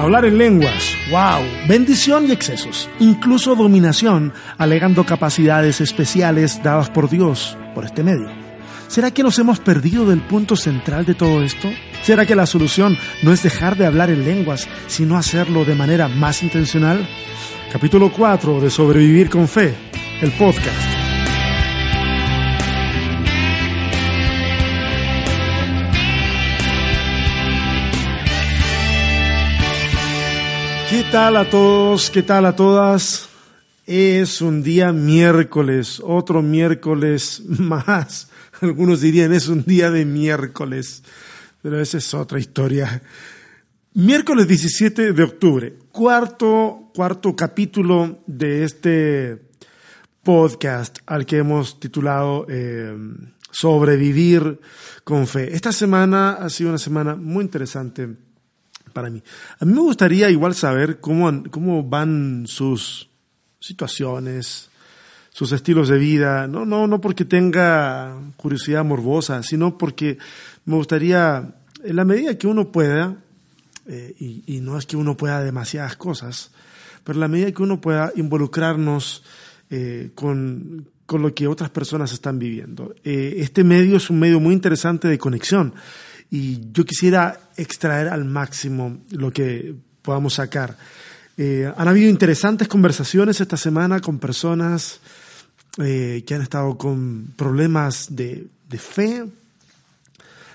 Hablar en lenguas, wow, bendición y excesos, incluso dominación, alegando capacidades especiales dadas por Dios por este medio. ¿Será que nos hemos perdido del punto central de todo esto? ¿Será que la solución no es dejar de hablar en lenguas, sino hacerlo de manera más intencional? Capítulo 4 de Sobrevivir con Fe, el podcast. ¿Qué tal a todos? ¿Qué tal a todas? Es un día miércoles, otro miércoles más. Algunos dirían es un día de miércoles, pero esa es otra historia. Miércoles 17 de octubre, cuarto, cuarto capítulo de este podcast al que hemos titulado eh, Sobrevivir con fe. Esta semana ha sido una semana muy interesante para mí. A mí me gustaría igual saber cómo, cómo van sus situaciones, sus estilos de vida, no, no, no porque tenga curiosidad morbosa, sino porque me gustaría, en la medida que uno pueda, eh, y, no es que uno pueda demasiadas cosas, pero en la medida que uno pueda involucrarnos eh, con, con, lo que otras personas están viviendo. Eh, este medio es un medio muy interesante de conexión y yo quisiera extraer al máximo lo que podamos sacar. Eh, han habido interesantes conversaciones esta semana con personas eh, que han estado con problemas de, de, fe,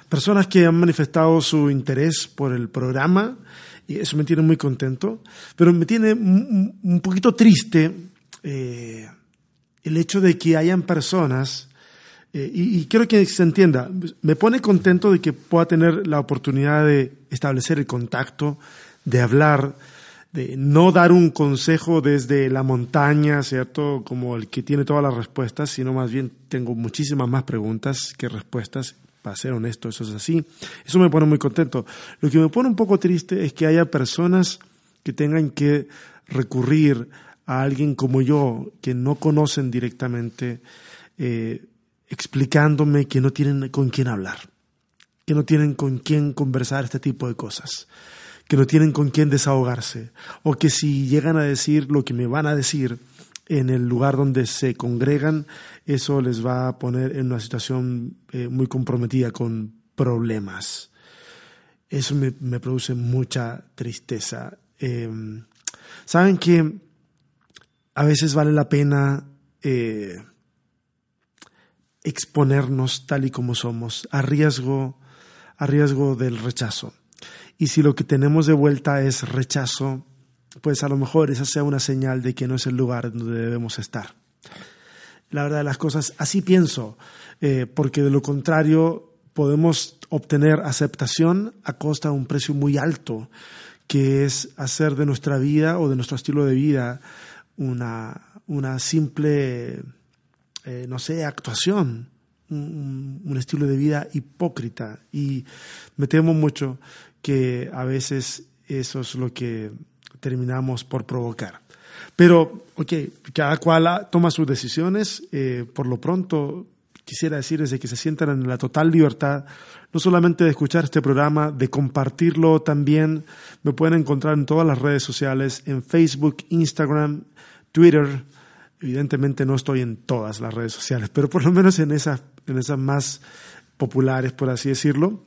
personas que han manifestado su interés por el programa, y eso me tiene muy contento, pero me tiene un, poquito triste eh, el hecho de que hayan personas eh, y, y, quiero que se entienda, me pone contento de que pueda tener la oportunidad de establecer el contacto, de hablar, de no dar un consejo desde la montaña, ¿cierto? Como el que tiene todas las respuestas, sino más bien tengo muchísimas más preguntas que respuestas. Para ser honesto, eso es así. Eso me pone muy contento. Lo que me pone un poco triste es que haya personas que tengan que recurrir a alguien como yo, que no conocen directamente, eh, explicándome que no tienen con quién hablar, que no tienen con quién conversar este tipo de cosas, que no tienen con quién desahogarse, o que si llegan a decir lo que me van a decir en el lugar donde se congregan, eso les va a poner en una situación eh, muy comprometida con problemas. Eso me, produce mucha tristeza. Eh, Saben que a veces vale la pena eh, exponernos tal y como somos, a riesgo, a riesgo del rechazo. Y si lo que tenemos de vuelta es rechazo, pues a lo mejor esa sea una señal de que no es el lugar donde debemos estar. La verdad de las cosas, así pienso, eh, porque de lo contrario podemos obtener aceptación a costa de un precio muy alto, que es hacer de nuestra vida o de nuestro estilo de vida una, una simple eh, no sé, actuación, un, estilo de vida hipócrita. Y me temo mucho que a veces eso es lo que terminamos por provocar. Pero, ok, cada cual toma sus decisiones. Eh, por lo pronto, quisiera decirles de que se sientan en la total libertad, no solamente de escuchar este programa, de compartirlo también. Me pueden encontrar en todas las redes sociales, en Facebook, Instagram, Twitter, Evidentemente no estoy en todas las redes sociales, pero por lo menos en esas, en esas más populares, por así decirlo.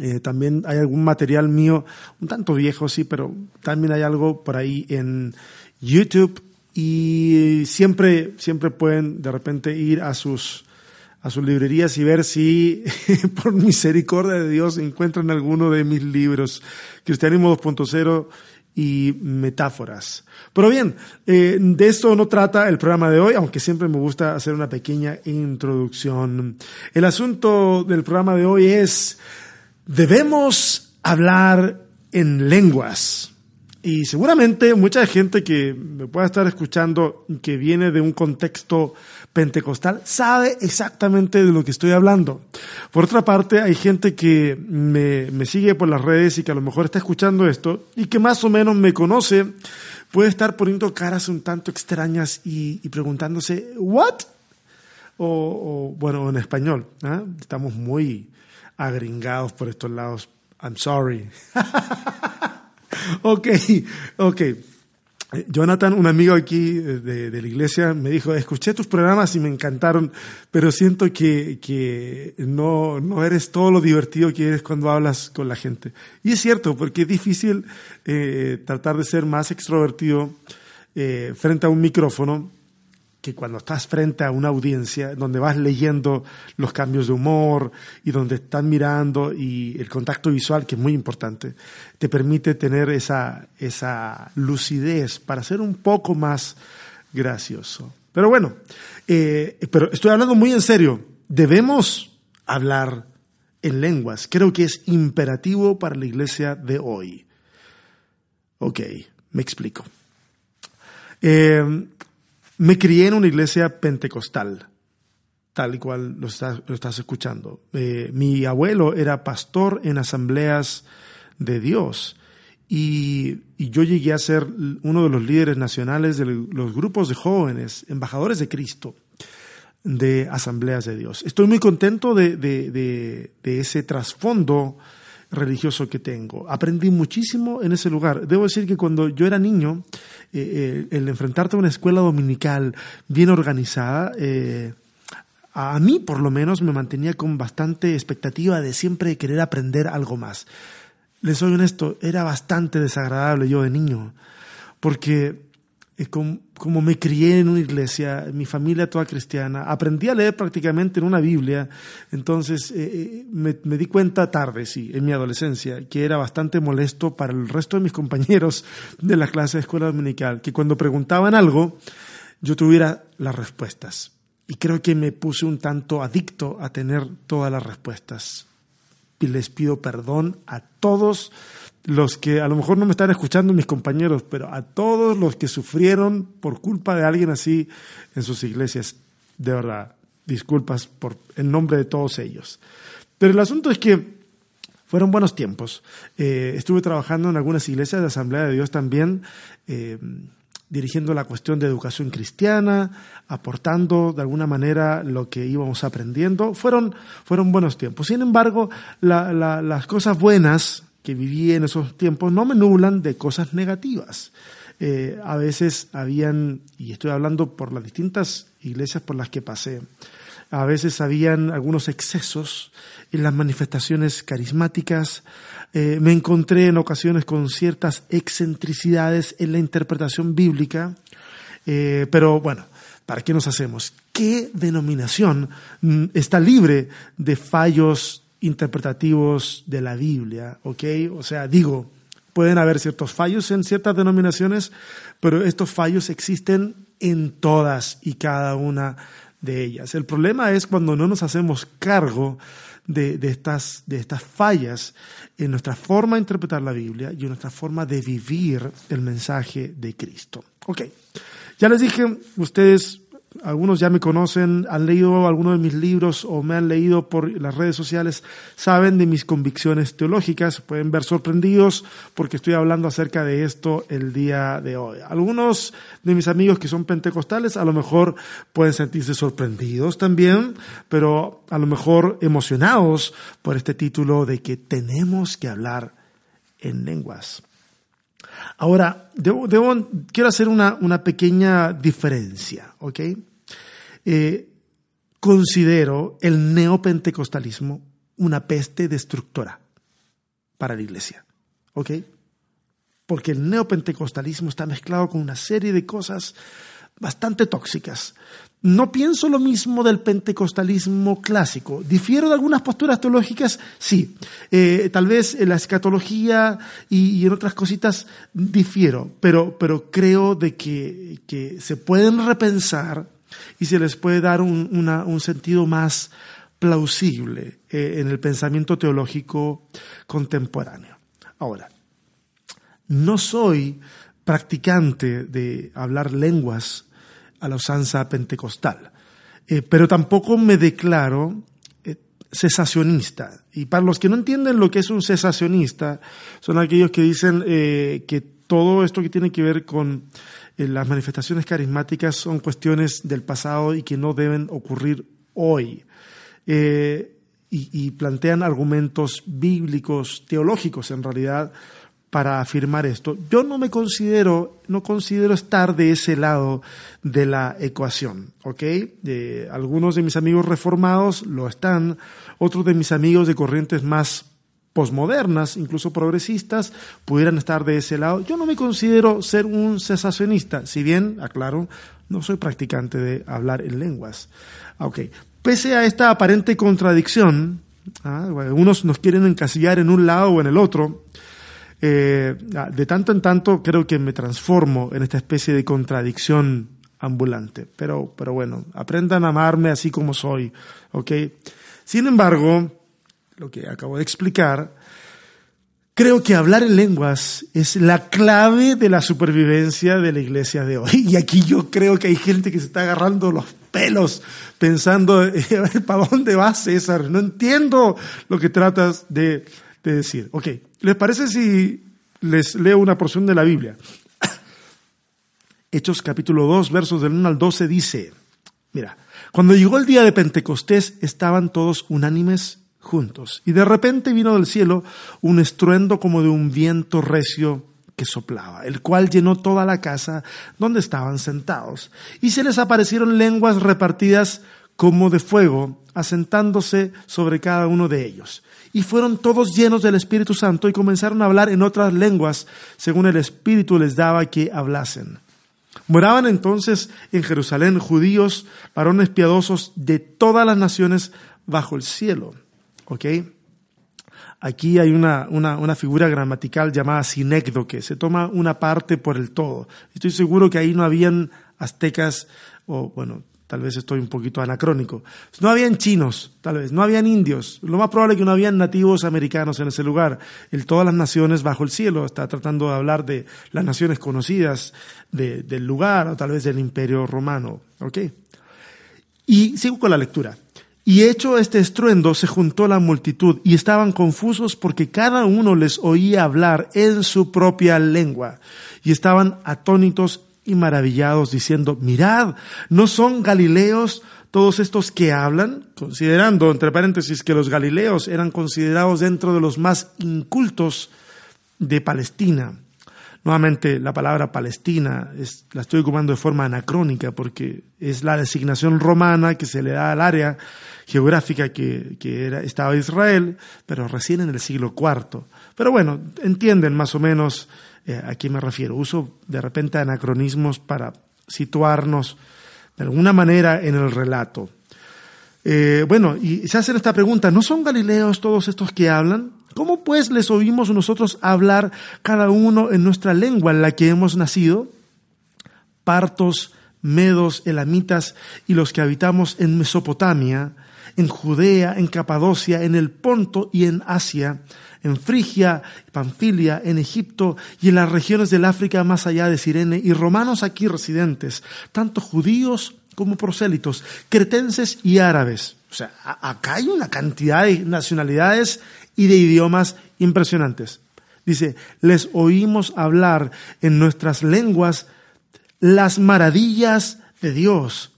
Eh, también hay algún material mío, un tanto viejo, sí, pero también hay algo por ahí en YouTube y siempre, siempre pueden de repente ir a sus, a sus librerías y ver si, por misericordia de Dios, encuentran alguno de mis libros. Cristianismo 2.0 y metáforas. Pero bien, eh, de esto no trata el programa de hoy, aunque siempre me gusta hacer una pequeña introducción. El asunto del programa de hoy es, debemos hablar en lenguas. Y seguramente mucha gente que me pueda estar escuchando, que viene de un contexto pentecostal, sabe exactamente de lo que estoy hablando. Por otra parte, hay gente que me, me sigue por las redes y que a lo mejor está escuchando esto y que más o menos me conoce, puede estar poniendo caras un tanto extrañas y, preguntándose, ¿what? O, bueno, en español, ¿eh? estamos muy agringados por estos lados. I'm sorry. ok, ok. Jonathan, un amigo aquí de, de, la iglesia, me dijo, escuché tus programas y me encantaron, pero siento que, que no, no, eres todo lo divertido que eres cuando hablas con la gente. Y es cierto, porque es difícil eh, tratar de ser más extrovertido eh, frente a un micrófono que cuando estás frente a una audiencia donde vas leyendo los cambios de humor y donde están mirando y el contacto visual, que es muy importante, te permite tener esa, esa lucidez para ser un poco más gracioso. Pero bueno, eh, pero estoy hablando muy en serio. Debemos hablar en lenguas. Creo que es imperativo para la iglesia de hoy. Ok, me explico. Eh, me crié en una iglesia pentecostal, tal y cual lo estás, escuchando. Eh, mi abuelo era pastor en asambleas de Dios y, yo llegué a ser uno de los líderes nacionales de los grupos de jóvenes, embajadores de Cristo de asambleas de Dios. Estoy muy contento de ese trasfondo religioso que tengo. Aprendí muchísimo en ese lugar. Debo decir que cuando yo era niño, eh, eh, el enfrentarte a una escuela dominical bien organizada, eh, a mí por lo menos me mantenía con bastante expectativa de siempre querer aprender algo más. Les soy honesto, era bastante desagradable yo de niño, porque como, me crié en una iglesia, mi familia toda cristiana, aprendí a leer prácticamente en una Biblia, entonces eh, eh, me, me, di cuenta tarde, sí, en mi adolescencia, que era bastante molesto para el resto de mis compañeros de la clase de escuela dominical, que cuando preguntaban algo, yo tuviera las respuestas. Y creo que me puse un tanto adicto a tener todas las respuestas. Y les pido perdón a todos los que a lo mejor no me están escuchando mis compañeros, pero a todos los que sufrieron por culpa de alguien así en sus iglesias, de verdad, disculpas por en nombre de todos ellos. Pero el asunto es que fueron buenos tiempos. Eh, estuve trabajando en algunas iglesias de Asamblea de Dios también, eh, dirigiendo la cuestión de educación cristiana, aportando de alguna manera lo que íbamos aprendiendo. Fueron, fueron buenos tiempos. Sin embargo, las cosas buenas que viví en esos tiempos no me nublan de cosas negativas. Eh, a veces habían, y estoy hablando por las distintas iglesias por las que pasé, a veces habían algunos excesos en las manifestaciones carismáticas. Eh, me encontré en ocasiones con ciertas excentricidades en la interpretación bíblica. Eh, pero bueno, ¿para qué nos hacemos? ¿Qué denominación mm, está libre de fallos interpretativos de la Biblia, ¿ok? O sea, digo, pueden haber ciertos fallos en ciertas denominaciones, pero estos fallos existen en todas y cada una de ellas. El problema es cuando no nos hacemos cargo de, estas, de estas fallas en nuestra forma de interpretar la Biblia y en nuestra forma de vivir el mensaje de Cristo. Ok, ya les dije, ustedes algunos ya me conocen, han leído algunos de mis libros o me han leído por las redes sociales, saben de mis convicciones teológicas, pueden ver sorprendidos porque estoy hablando acerca de esto el día de hoy. Algunos de mis amigos que son pentecostales a lo mejor pueden sentirse sorprendidos también, pero a lo mejor emocionados por este título de que tenemos que hablar en lenguas. Ahora, debo, quiero hacer una, una, pequeña diferencia, ¿ok? Eh, considero el neopentecostalismo una peste destructora para la iglesia, ¿ok? Porque el neopentecostalismo está mezclado con una serie de cosas bastante tóxicas. No pienso lo mismo del pentecostalismo clásico. Difiero de algunas posturas teológicas, sí. Eh, tal vez en la escatología y, en otras cositas difiero, pero, pero creo de que, que, se pueden repensar y se les puede dar un, un sentido más plausible eh, en el pensamiento teológico contemporáneo. Ahora, no soy practicante de hablar lenguas a la usanza pentecostal, eh, pero tampoco me declaro eh, cesacionista. Y para los que no entienden lo que es un cesacionista, son aquellos que dicen eh, que todo esto que tiene que ver con las manifestaciones carismáticas son cuestiones del pasado y que no deben ocurrir hoy. y plantean argumentos bíblicos, teológicos en realidad, para afirmar esto. Yo no me considero, no considero estar de ese lado de la ecuación, ¿ok? algunos de mis amigos reformados lo están, otros de mis amigos de corrientes más posmodernas, incluso progresistas, pudieran estar de ese lado. Yo no me considero ser un cesacionista, si bien, aclaro, no soy practicante de hablar en lenguas. Ok, pese a esta aparente contradicción, ¿ah? unos nos quieren encasillar en un lado o en el otro, eh, ah, de tanto en tanto creo que me transformo en esta especie de contradicción ambulante. Pero, pero bueno, aprendan a amarme así como soy, ¿ok? Sin embargo, lo que acabo de explicar, creo que hablar en lenguas es la clave de la supervivencia de la iglesia de hoy. Y aquí yo creo que hay gente que se está agarrando los pelos pensando, ¿para dónde vas César? No entiendo lo que tratas de, de decir. Ok, ¿les parece si les leo una porción de la Biblia? Hechos capítulo 2, versos del 1 al 12 dice, mira, cuando llegó el día de Pentecostés estaban todos unánimes juntos. Y de repente vino del cielo un estruendo como de un viento recio que soplaba, el cual llenó toda la casa donde estaban sentados. Y se les aparecieron lenguas repartidas como de fuego, asentándose sobre cada uno de ellos. Y fueron todos llenos del Espíritu Santo y comenzaron a hablar en otras lenguas, según el Espíritu les daba que hablasen. Moraban entonces en Jerusalén judíos, varones piadosos de todas las naciones bajo el cielo. ¿Ok? Aquí hay una, una, una, figura gramatical llamada sinécdoque, se toma una parte por el todo. Estoy seguro que ahí no habían aztecas, o bueno, tal vez estoy un poquito anacrónico. No habían chinos, tal vez, no habían indios. Lo más probable es que no habían nativos americanos en ese lugar. El, todas las naciones bajo el cielo, está tratando de hablar de las naciones conocidas de, del lugar, o tal vez del imperio romano. Y sigo con la lectura. Y hecho este estruendo, se juntó la multitud y estaban confusos porque cada uno les oía hablar en su propia lengua. Y estaban atónitos y maravillados diciendo, mirad, ¿no son galileos todos estos que hablan? Considerando, entre paréntesis, que los galileos eran considerados dentro de los más incultos de Palestina. Nuevamente, la palabra Palestina es, la estoy ocupando de forma anacrónica porque es la designación romana que se le da al área geográfica que, que era, estaba Israel, pero recién en el siglo IV. Pero bueno, entienden más o menos eh, a qué me refiero. Uso de repente anacronismos para situarnos de alguna manera en el relato. Eh, bueno, y se hacen esta pregunta, ¿no son galileos todos estos que hablan? ¿Cómo pues les oímos nosotros hablar cada uno en nuestra lengua en la que hemos nacido? Partos, medos, elamitas y los que habitamos en Mesopotamia, en Judea, en Capadocia, en el Ponto y en Asia, en Frigia, Panfilia, en Egipto y en las regiones del África más allá de Sirene, y romanos aquí residentes, tanto judíos como prosélitos, cretenses y árabes. O sea, acá hay una cantidad de nacionalidades y de idiomas impresionantes. Dice, les oímos hablar en nuestras lenguas las maravillas de Dios.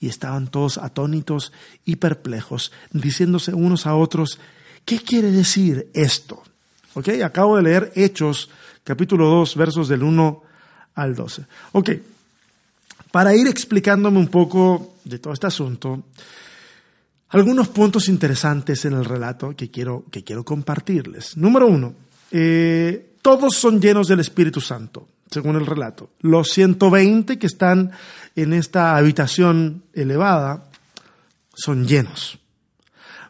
Y estaban todos atónitos y perplejos, diciéndose unos a otros, ¿qué quiere decir esto? Ok, acabo de leer Hechos, capítulo 2, versos del 1 al 12. Ok, para ir explicándome un poco de todo este asunto, algunos puntos interesantes en el relato que quiero, que quiero compartirles. Número uno, eh, todos son llenos del Espíritu Santo, según el relato. Los 120 que están en esta habitación elevada son llenos.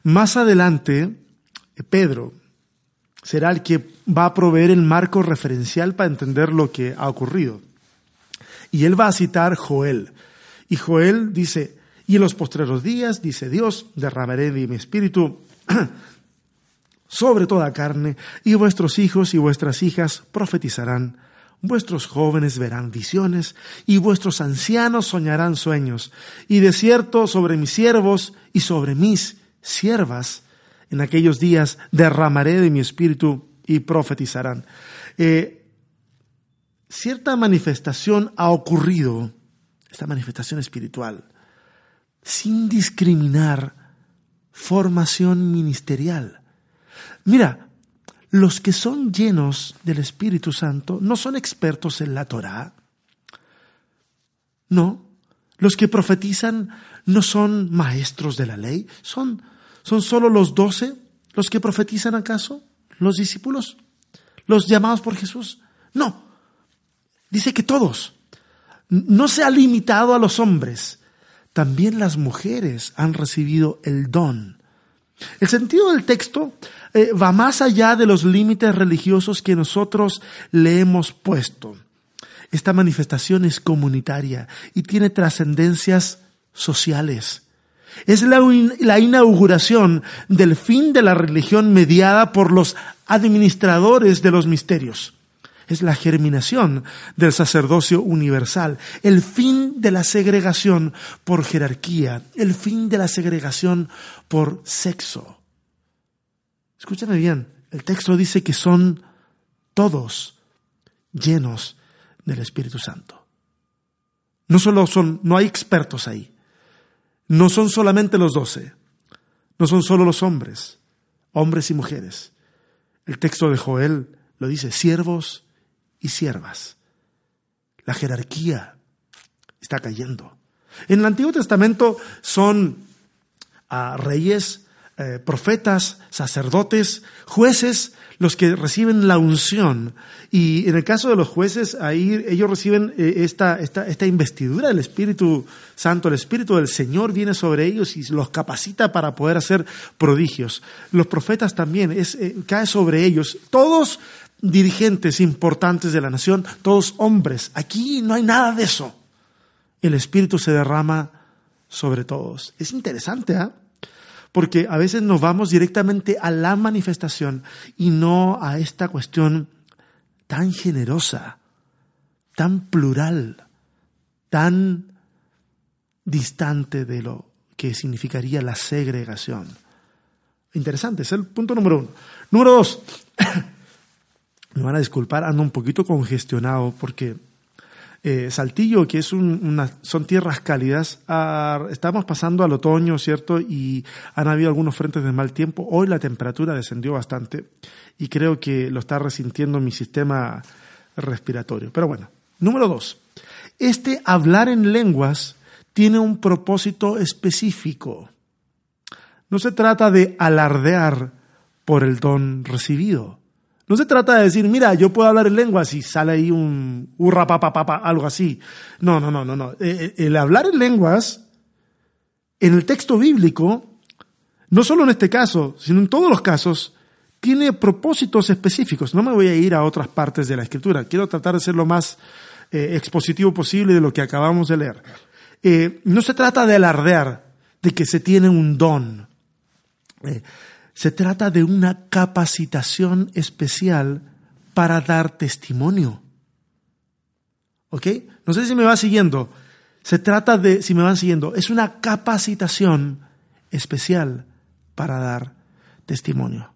Más adelante, Pedro será el que va a proveer el marco referencial para entender lo que ha ocurrido. Y él va a citar Joel. Y Joel dice, y en los postreros días, dice Dios, derramaré de mi espíritu sobre toda carne, y vuestros hijos y vuestras hijas profetizarán, vuestros jóvenes verán visiones, y vuestros ancianos soñarán sueños, y de cierto sobre mis siervos y sobre mis siervas, en aquellos días derramaré de mi espíritu y profetizarán. Eh, cierta manifestación ha ocurrido, esta manifestación espiritual, sin discriminar formación ministerial. Mira, los que son llenos del Espíritu Santo no son expertos en la Torá. No, los que profetizan no son maestros de la ley, son, son solo los doce los que profetizan acaso, los discípulos, los llamados por Jesús. No, dice que todos. No se ha limitado a los hombres, también las mujeres han recibido el don. El sentido del texto eh, va más allá de los límites religiosos que nosotros le hemos puesto. Esta manifestación es comunitaria y tiene trascendencias sociales. Es la, la, inauguración del fin de la religión mediada por los administradores de los misterios es la germinación del sacerdocio universal, el fin de la segregación por jerarquía, el fin de la segregación por sexo. Escúchame bien, el texto dice que son todos llenos del Espíritu Santo. No solo son, no hay expertos ahí. No son solamente los doce. No son solo los hombres, hombres y mujeres. El texto de Joel lo dice, siervos y siervas. La jerarquía está cayendo. En el Antiguo Testamento son ah, reyes, eh, profetas, sacerdotes, jueces los que reciben la unción. Y en el caso de los jueces, ahí ellos reciben eh, esta, esta, esta, investidura del Espíritu Santo. El Espíritu del Señor viene sobre ellos y los capacita para poder hacer prodigios. Los profetas también, eh, cae sobre ellos. Todos dirigentes importantes de la nación, todos hombres. Aquí no hay nada de eso. El Espíritu se derrama sobre todos. Es interesante, ¿ah? Porque a veces nos vamos directamente a la manifestación y no a esta cuestión tan generosa, tan plural, tan distante de lo que significaría la segregación. Interesante, es el punto número uno. Número dos, me van a disculpar, ando un poquito congestionado porque eh, Saltillo, que es una, son tierras cálidas, ah, estamos pasando al otoño, ¿cierto? Y han habido algunos frentes de mal tiempo. Hoy la temperatura descendió bastante y creo que lo está resintiendo mi sistema respiratorio. Pero bueno, número dos. Este hablar en lenguas tiene un propósito específico. No se trata de alardear por el don recibido no se trata de decir, mira, yo puedo hablar en lenguas y sale ahí un hurra papa papa, algo así. No, no, no, no, no. Eh, eh, el hablar en lenguas, en el texto bíblico, no solo en este caso, sino en todos los casos, tiene propósitos específicos. No me voy a ir a otras partes de la escritura. Quiero tratar de ser lo más eh, expositivo posible de lo que acabamos de leer. no se trata de alardear de que se tiene un don. Se trata de una capacitación especial para dar testimonio. ¿Ok? No sé si me va siguiendo. Se trata de, si me van siguiendo, es una capacitación especial para dar testimonio.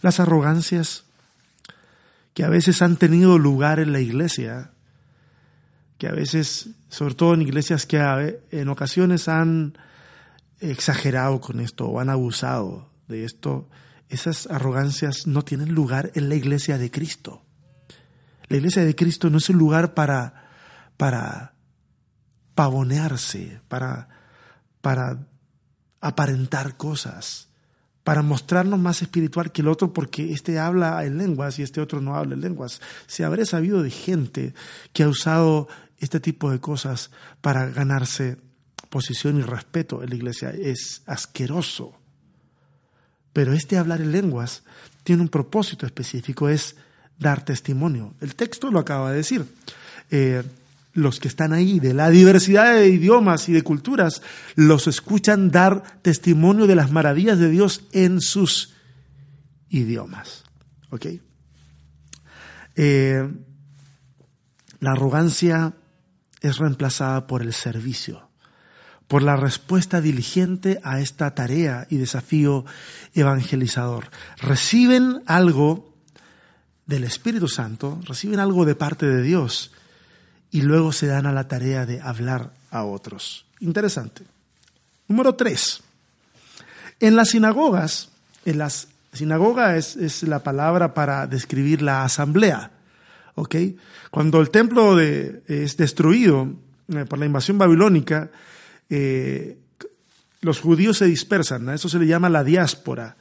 Las arrogancias que a veces han tenido lugar en la iglesia, que a veces, sobre todo en iglesias que en ocasiones han exagerado con esto o han abusado de esto, esas arrogancias no tienen lugar en la iglesia de Cristo. La iglesia de Cristo no es un lugar para, para pavonearse, para, para aparentar cosas, para mostrarnos más espiritual que el otro porque este habla en lenguas y este otro no habla en lenguas. Se habrá sabido de gente que ha usado este tipo de cosas para ganarse posición y respeto en la iglesia. Es asqueroso. Pero este hablar en lenguas tiene un propósito específico, es dar testimonio. El texto lo acaba de decir. Eh, los que están ahí, de la diversidad de idiomas y de culturas, los escuchan dar testimonio de las maravillas de Dios en sus idiomas. ¿Ok? Eh, la arrogancia es reemplazada por el servicio por la respuesta diligente a esta tarea y desafío evangelizador. Reciben algo del Espíritu Santo, reciben algo de parte de Dios y luego se dan a la tarea de hablar a otros. Interesante. Número tres. En las sinagogas, en las Sinagoga es, es la palabra para describir la asamblea. Cuando el templo de, es destruido eh, por la invasión babilónica, eh, los judíos se dispersan, a eso se le llama la diáspora.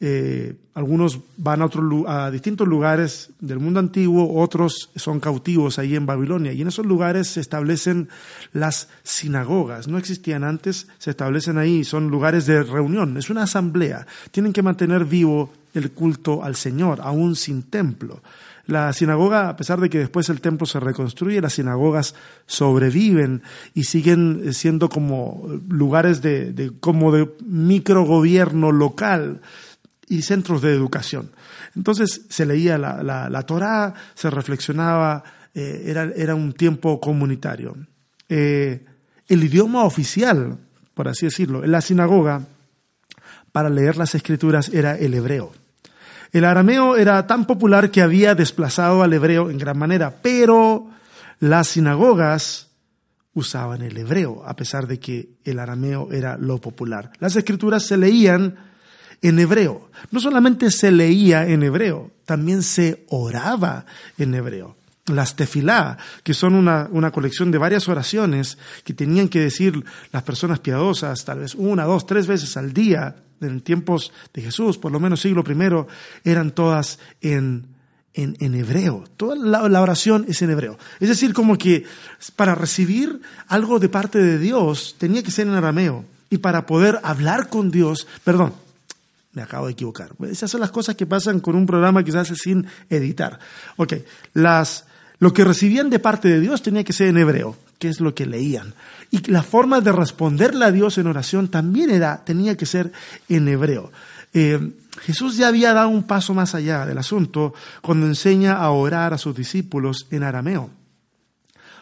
Eh, algunos van a, otro, a distintos lugares del mundo antiguo, otros son cautivos ahí en Babilonia. Y en esos lugares se establecen las sinagogas. No existían antes, se establecen ahí, son lugares de reunión, es una asamblea. Tienen que mantener vivo el culto al Señor, aún sin templo. La sinagoga, a pesar de que después el templo se reconstruye, las sinagogas sobreviven y siguen siendo como lugares de, como de microgobierno local y centros de educación. Entonces se leía la, la, Torá, se reflexionaba, eh, era, era, un tiempo comunitario. Eh, el idioma oficial, por así decirlo, en la sinagoga, para leer las escrituras era el hebreo. El arameo era tan popular que había desplazado al hebreo en gran manera, pero las sinagogas usaban el hebreo, a pesar de que el arameo era lo popular. Las escrituras se leían en hebreo. No solamente se leía en hebreo, también se oraba en hebreo. Las tefilá, que son una, una, colección de varias oraciones que tenían que decir las personas piadosas, tal vez una, dos, tres veces al día, en tiempos de Jesús, por lo menos siglo primero, eran todas en, en, hebreo. Toda la, oración es en hebreo. Es decir, como que para recibir algo de parte de Dios tenía que ser en arameo. Y para poder hablar con Dios, perdón, me acabo de equivocar. Esas son las cosas que pasan con un programa que se hace sin editar. Ok, las, lo que recibían de parte de Dios tenía que ser en hebreo, que es lo que leían. Y la forma de responderle a Dios en oración también era, tenía que ser en hebreo. Eh, Jesús ya había dado un paso más allá del asunto cuando enseña a orar a sus discípulos en arameo.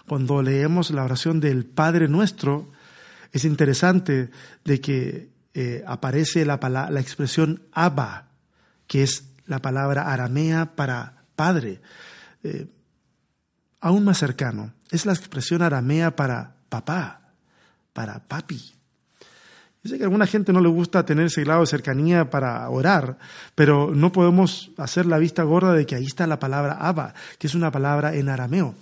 Cuando leemos la oración del Padre Nuestro, es interesante de que eh, aparece la, la expresión Abba, que es la palabra aramea para Padre. Eh, aún más cercano, es la expresión aramea para papá para papi. Yo sé que a alguna gente no le gusta tener ese grado de cercanía para orar, pero no podemos hacer la vista gorda de que ahí está la palabra Abba, que es una palabra en arameo.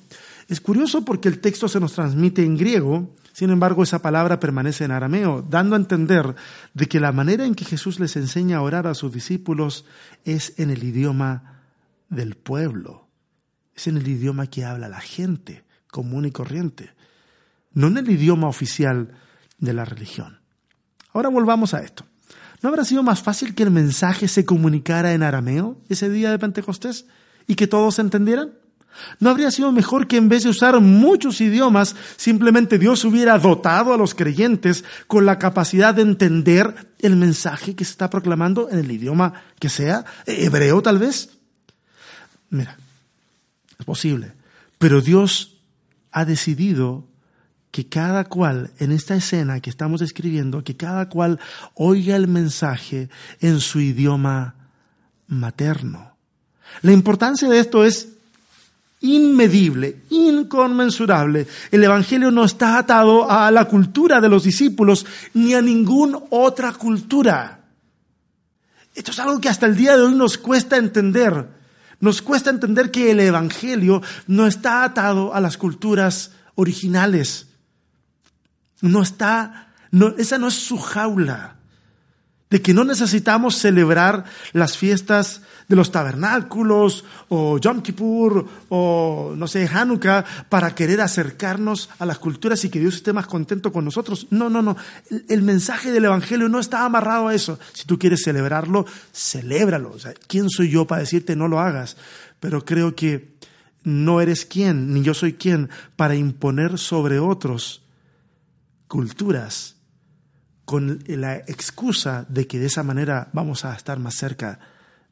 Es curioso porque el texto se nos transmite en griego, sin embargo esa palabra permanece en arameo, dando a entender de que la manera en que Jesús les enseña a orar a sus discípulos es en el idioma del pueblo, es en el idioma que habla la gente común y corriente no en el idioma oficial de la religión. Ahora volvamos a esto. ¿No habrá sido más fácil que el mensaje se comunicara en arameo ese día de Pentecostés y que todos entendieran? ¿No habría sido mejor que en vez de usar muchos idiomas, simplemente Dios hubiera dotado a los creyentes con la capacidad de entender el mensaje que se está proclamando en el idioma que sea, hebreo tal vez? Mira, es posible, pero Dios ha decidido que cada cual, en esta escena que estamos escribiendo, que cada cual oiga el mensaje en su idioma materno. La importancia de esto es inmedible, inconmensurable. El Evangelio no está atado a la cultura de los discípulos ni a ninguna otra cultura. Esto es algo que hasta el día de hoy nos cuesta entender. Nos cuesta entender que el Evangelio no está atado a las culturas originales no está, no, esa no es su jaula. De que no necesitamos celebrar las fiestas de los tabernáculos o Yom Kippur o no sé, Hanukkah para querer acercarnos a las culturas y que Dios esté más contento con nosotros. No, no, no. El, mensaje del Evangelio no está amarrado a eso. Si tú quieres celebrarlo, celébralo. O sea, ¿quién soy yo para decirte no lo hagas? Pero creo que no eres quien, ni yo soy quien, para imponer sobre otros culturas con la excusa de que de esa manera vamos a estar más cerca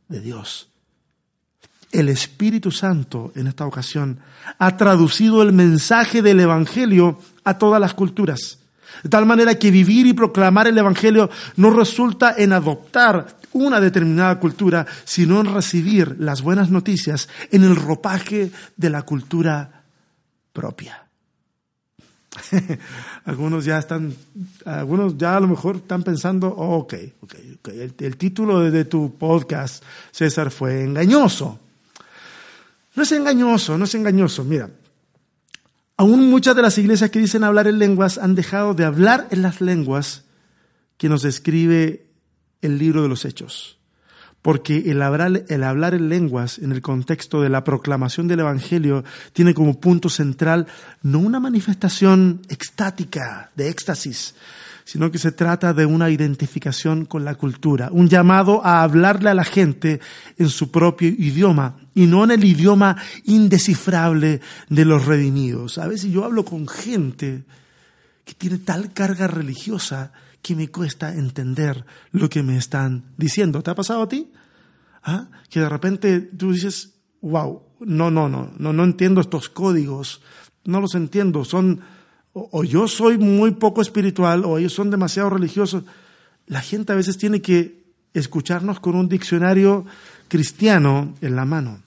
de Dios. El Espíritu Santo en esta ocasión ha traducido el mensaje del Evangelio a todas las culturas. De tal manera que vivir y proclamar el Evangelio no resulta en adoptar una determinada cultura, sino en recibir las buenas noticias en el ropaje de la cultura propia. algunos ya están, algunos ya a lo mejor están pensando, oh, ok, ok, El, título de tu podcast, César, fue engañoso. No es engañoso, no es engañoso. Mira, aún muchas de las iglesias que dicen hablar en lenguas han dejado de hablar en las lenguas que nos describe el libro de los Hechos porque el hablar, el hablar en lenguas en el contexto de la proclamación del Evangelio tiene como punto central no una manifestación extática de éxtasis, sino que se trata de una identificación con la cultura, un llamado a hablarle a la gente en su propio idioma y no en el idioma indescifrable de los redimidos. A veces yo hablo con gente que tiene tal carga religiosa que me cuesta entender lo que me están diciendo. ¿Te ha pasado a ti? ¿Ah? Que de repente tú dices, wow, no, no, no, no, no entiendo estos códigos, no los entiendo, son, o, yo soy muy poco espiritual o ellos son demasiado religiosos. La gente a veces tiene que escucharnos con un diccionario cristiano en la mano.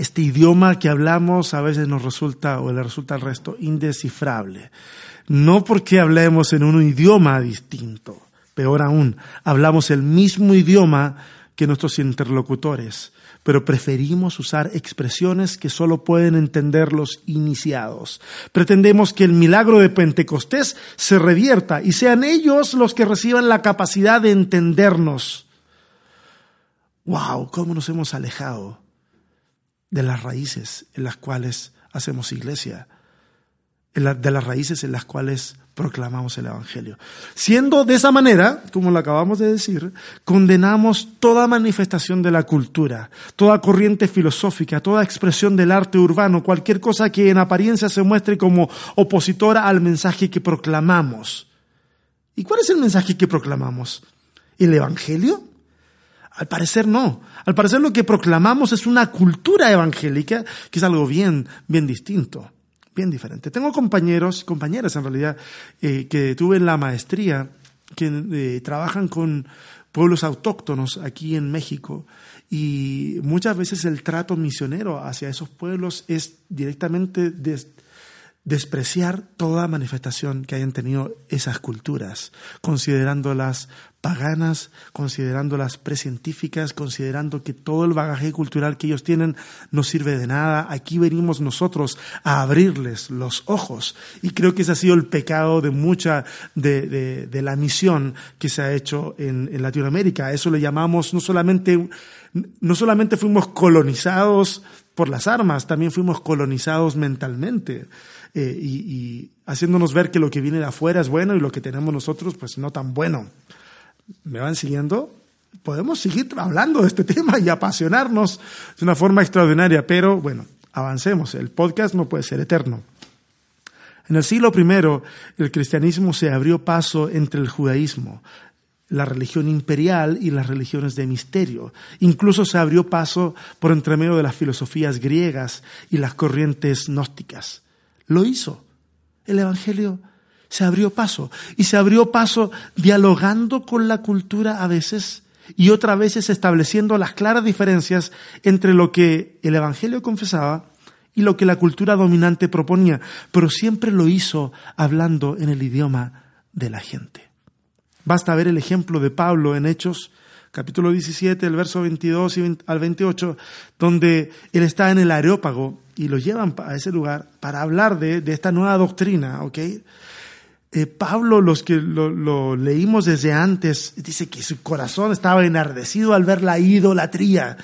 Este idioma que hablamos a veces nos resulta, o le resulta al resto, indescifrable. No porque hablemos en un idioma distinto, peor aún, hablamos el mismo idioma que nuestros interlocutores, pero preferimos usar expresiones que solo pueden entender los iniciados. Pretendemos que el milagro de Pentecostés se revierta y sean ellos los que reciban la capacidad de entendernos. ¡Wow! ¿Cómo nos hemos alejado de las raíces en las cuales hacemos iglesia? de las raíces en las cuales proclamamos el Evangelio. Siendo de esa manera, como lo acabamos de decir, condenamos toda manifestación de la cultura, toda corriente filosófica, toda expresión del arte urbano, cualquier cosa que en apariencia se muestre como opositora al mensaje que proclamamos. ¿Y cuál es el mensaje que proclamamos? ¿El Evangelio? Al parecer no. Al parecer lo que proclamamos es una cultura evangélica que es algo bien, bien distinto bien diferente. Tengo compañeros, compañeras en realidad, eh, que tuve en la maestría, que eh, trabajan con pueblos autóctonos aquí en México y muchas veces el trato misionero hacia esos pueblos es directamente despreciar toda manifestación que hayan tenido esas culturas, considerándolas paganas, considerándolas precientíficas, considerando que todo el bagaje cultural que ellos tienen no sirve de nada. Aquí venimos nosotros a abrirles los ojos. Y creo que ese ha sido el pecado de mucha de, la misión que se ha hecho en, en Latinoamérica. A eso le llamamos no solamente, no solamente fuimos colonizados por las armas, también fuimos colonizados mentalmente. Eh, y, haciéndonos ver que lo que viene de afuera es bueno y lo que tenemos nosotros, pues no tan bueno. ¿Me van siguiendo? Podemos seguir hablando de este tema y apasionarnos de una forma extraordinaria, pero bueno, avancemos. El podcast no puede ser eterno. En el siglo I, el cristianismo se abrió paso entre el judaísmo, la religión imperial y las religiones de misterio. Incluso se abrió paso por entre medio de las filosofías griegas y las corrientes gnósticas lo hizo. El Evangelio se abrió paso y se abrió paso dialogando con la cultura a veces y otras veces estableciendo las claras diferencias entre lo que el Evangelio confesaba y lo que la cultura dominante proponía, pero siempre lo hizo hablando en el idioma de la gente. Basta ver el ejemplo de Pablo en Hechos capítulo 17, el verso 22 al 28, donde él está en el Areópago y lo llevan a ese lugar para hablar de, esta nueva doctrina, ¿ok? Eh, Pablo, los que lo, leímos desde antes, dice que su corazón estaba enardecido al ver la idolatría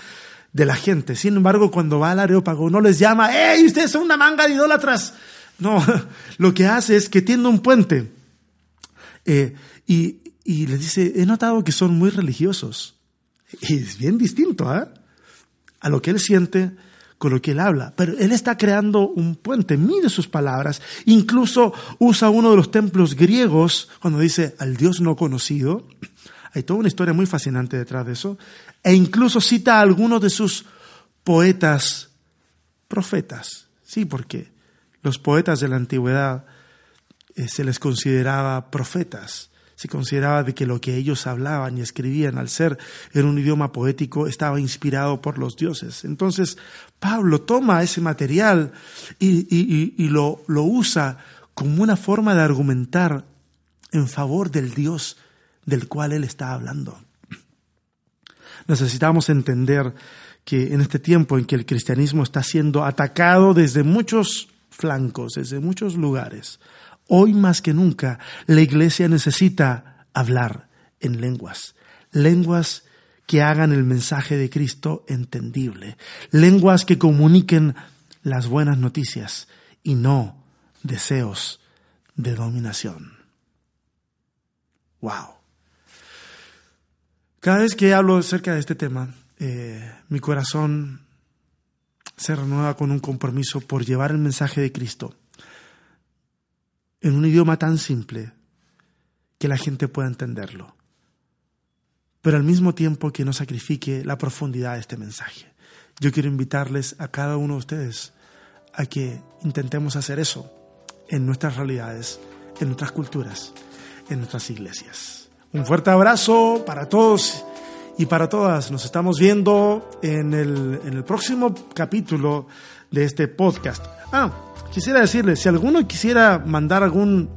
de la gente. Sin embargo, cuando va al Areópago, no les llama, ¡Ey, ustedes son una manga de idólatras! No, lo que hace es que tiende un puente. Eh, y, y les dice, he notado que son muy religiosos. Y es bien distinto ¿eh? a lo que él siente con lo que él habla. Pero él está creando un puente. Mire sus palabras. Incluso usa uno de los templos griegos cuando dice al Dios no conocido. Hay toda una historia muy fascinante detrás de eso. E incluso cita a algunos de sus poetas profetas. Sí, porque los poetas de la antigüedad eh, se les consideraba profetas se consideraba de que lo que ellos hablaban y escribían al ser en un idioma poético estaba inspirado por los dioses. Entonces Pablo toma ese material y, lo, lo usa como una forma de argumentar en favor del Dios del cual Él está hablando. Necesitamos entender que en este tiempo en que el cristianismo está siendo atacado desde muchos flancos, desde muchos lugares, hoy más que nunca la iglesia necesita hablar en lenguas, lenguas que hagan el mensaje de Cristo entendible, lenguas que comuniquen las buenas noticias y no deseos de dominación. Wow. Cada vez que hablo acerca de este tema, eh, mi corazón se renueva con un compromiso por llevar el mensaje de Cristo en un idioma tan simple que la gente pueda entenderlo, pero al mismo tiempo que no sacrifique la profundidad de este mensaje. Yo quiero invitarles a cada uno de ustedes a que intentemos hacer eso en nuestras realidades, en nuestras culturas, en nuestras iglesias. Un fuerte abrazo para todos y para todas. Nos estamos viendo en el, en el próximo capítulo de este podcast. Ah, quisiera decirles, si alguno quisiera mandar algún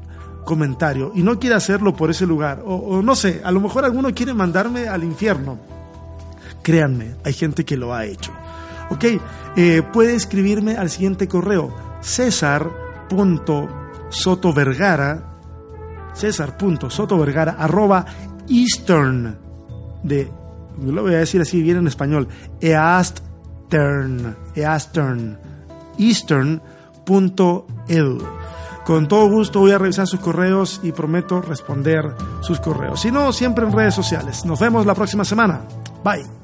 comentario y no quiere hacerlo por ese lugar, o, no sé, a lo mejor alguno quiere mandarme al infierno, créanme, hay gente que lo ha hecho. Ok, eh, puede escribirme al siguiente correo, cesar.sotovergara cesar.sotovergara arroba eastern de, lo voy a decir así bien en español, eastern, eastern, eastern.edu. Con todo gusto voy a revisar sus correos y prometo responder sus correos. Si no, siempre en redes sociales. Nos vemos la próxima semana. Bye.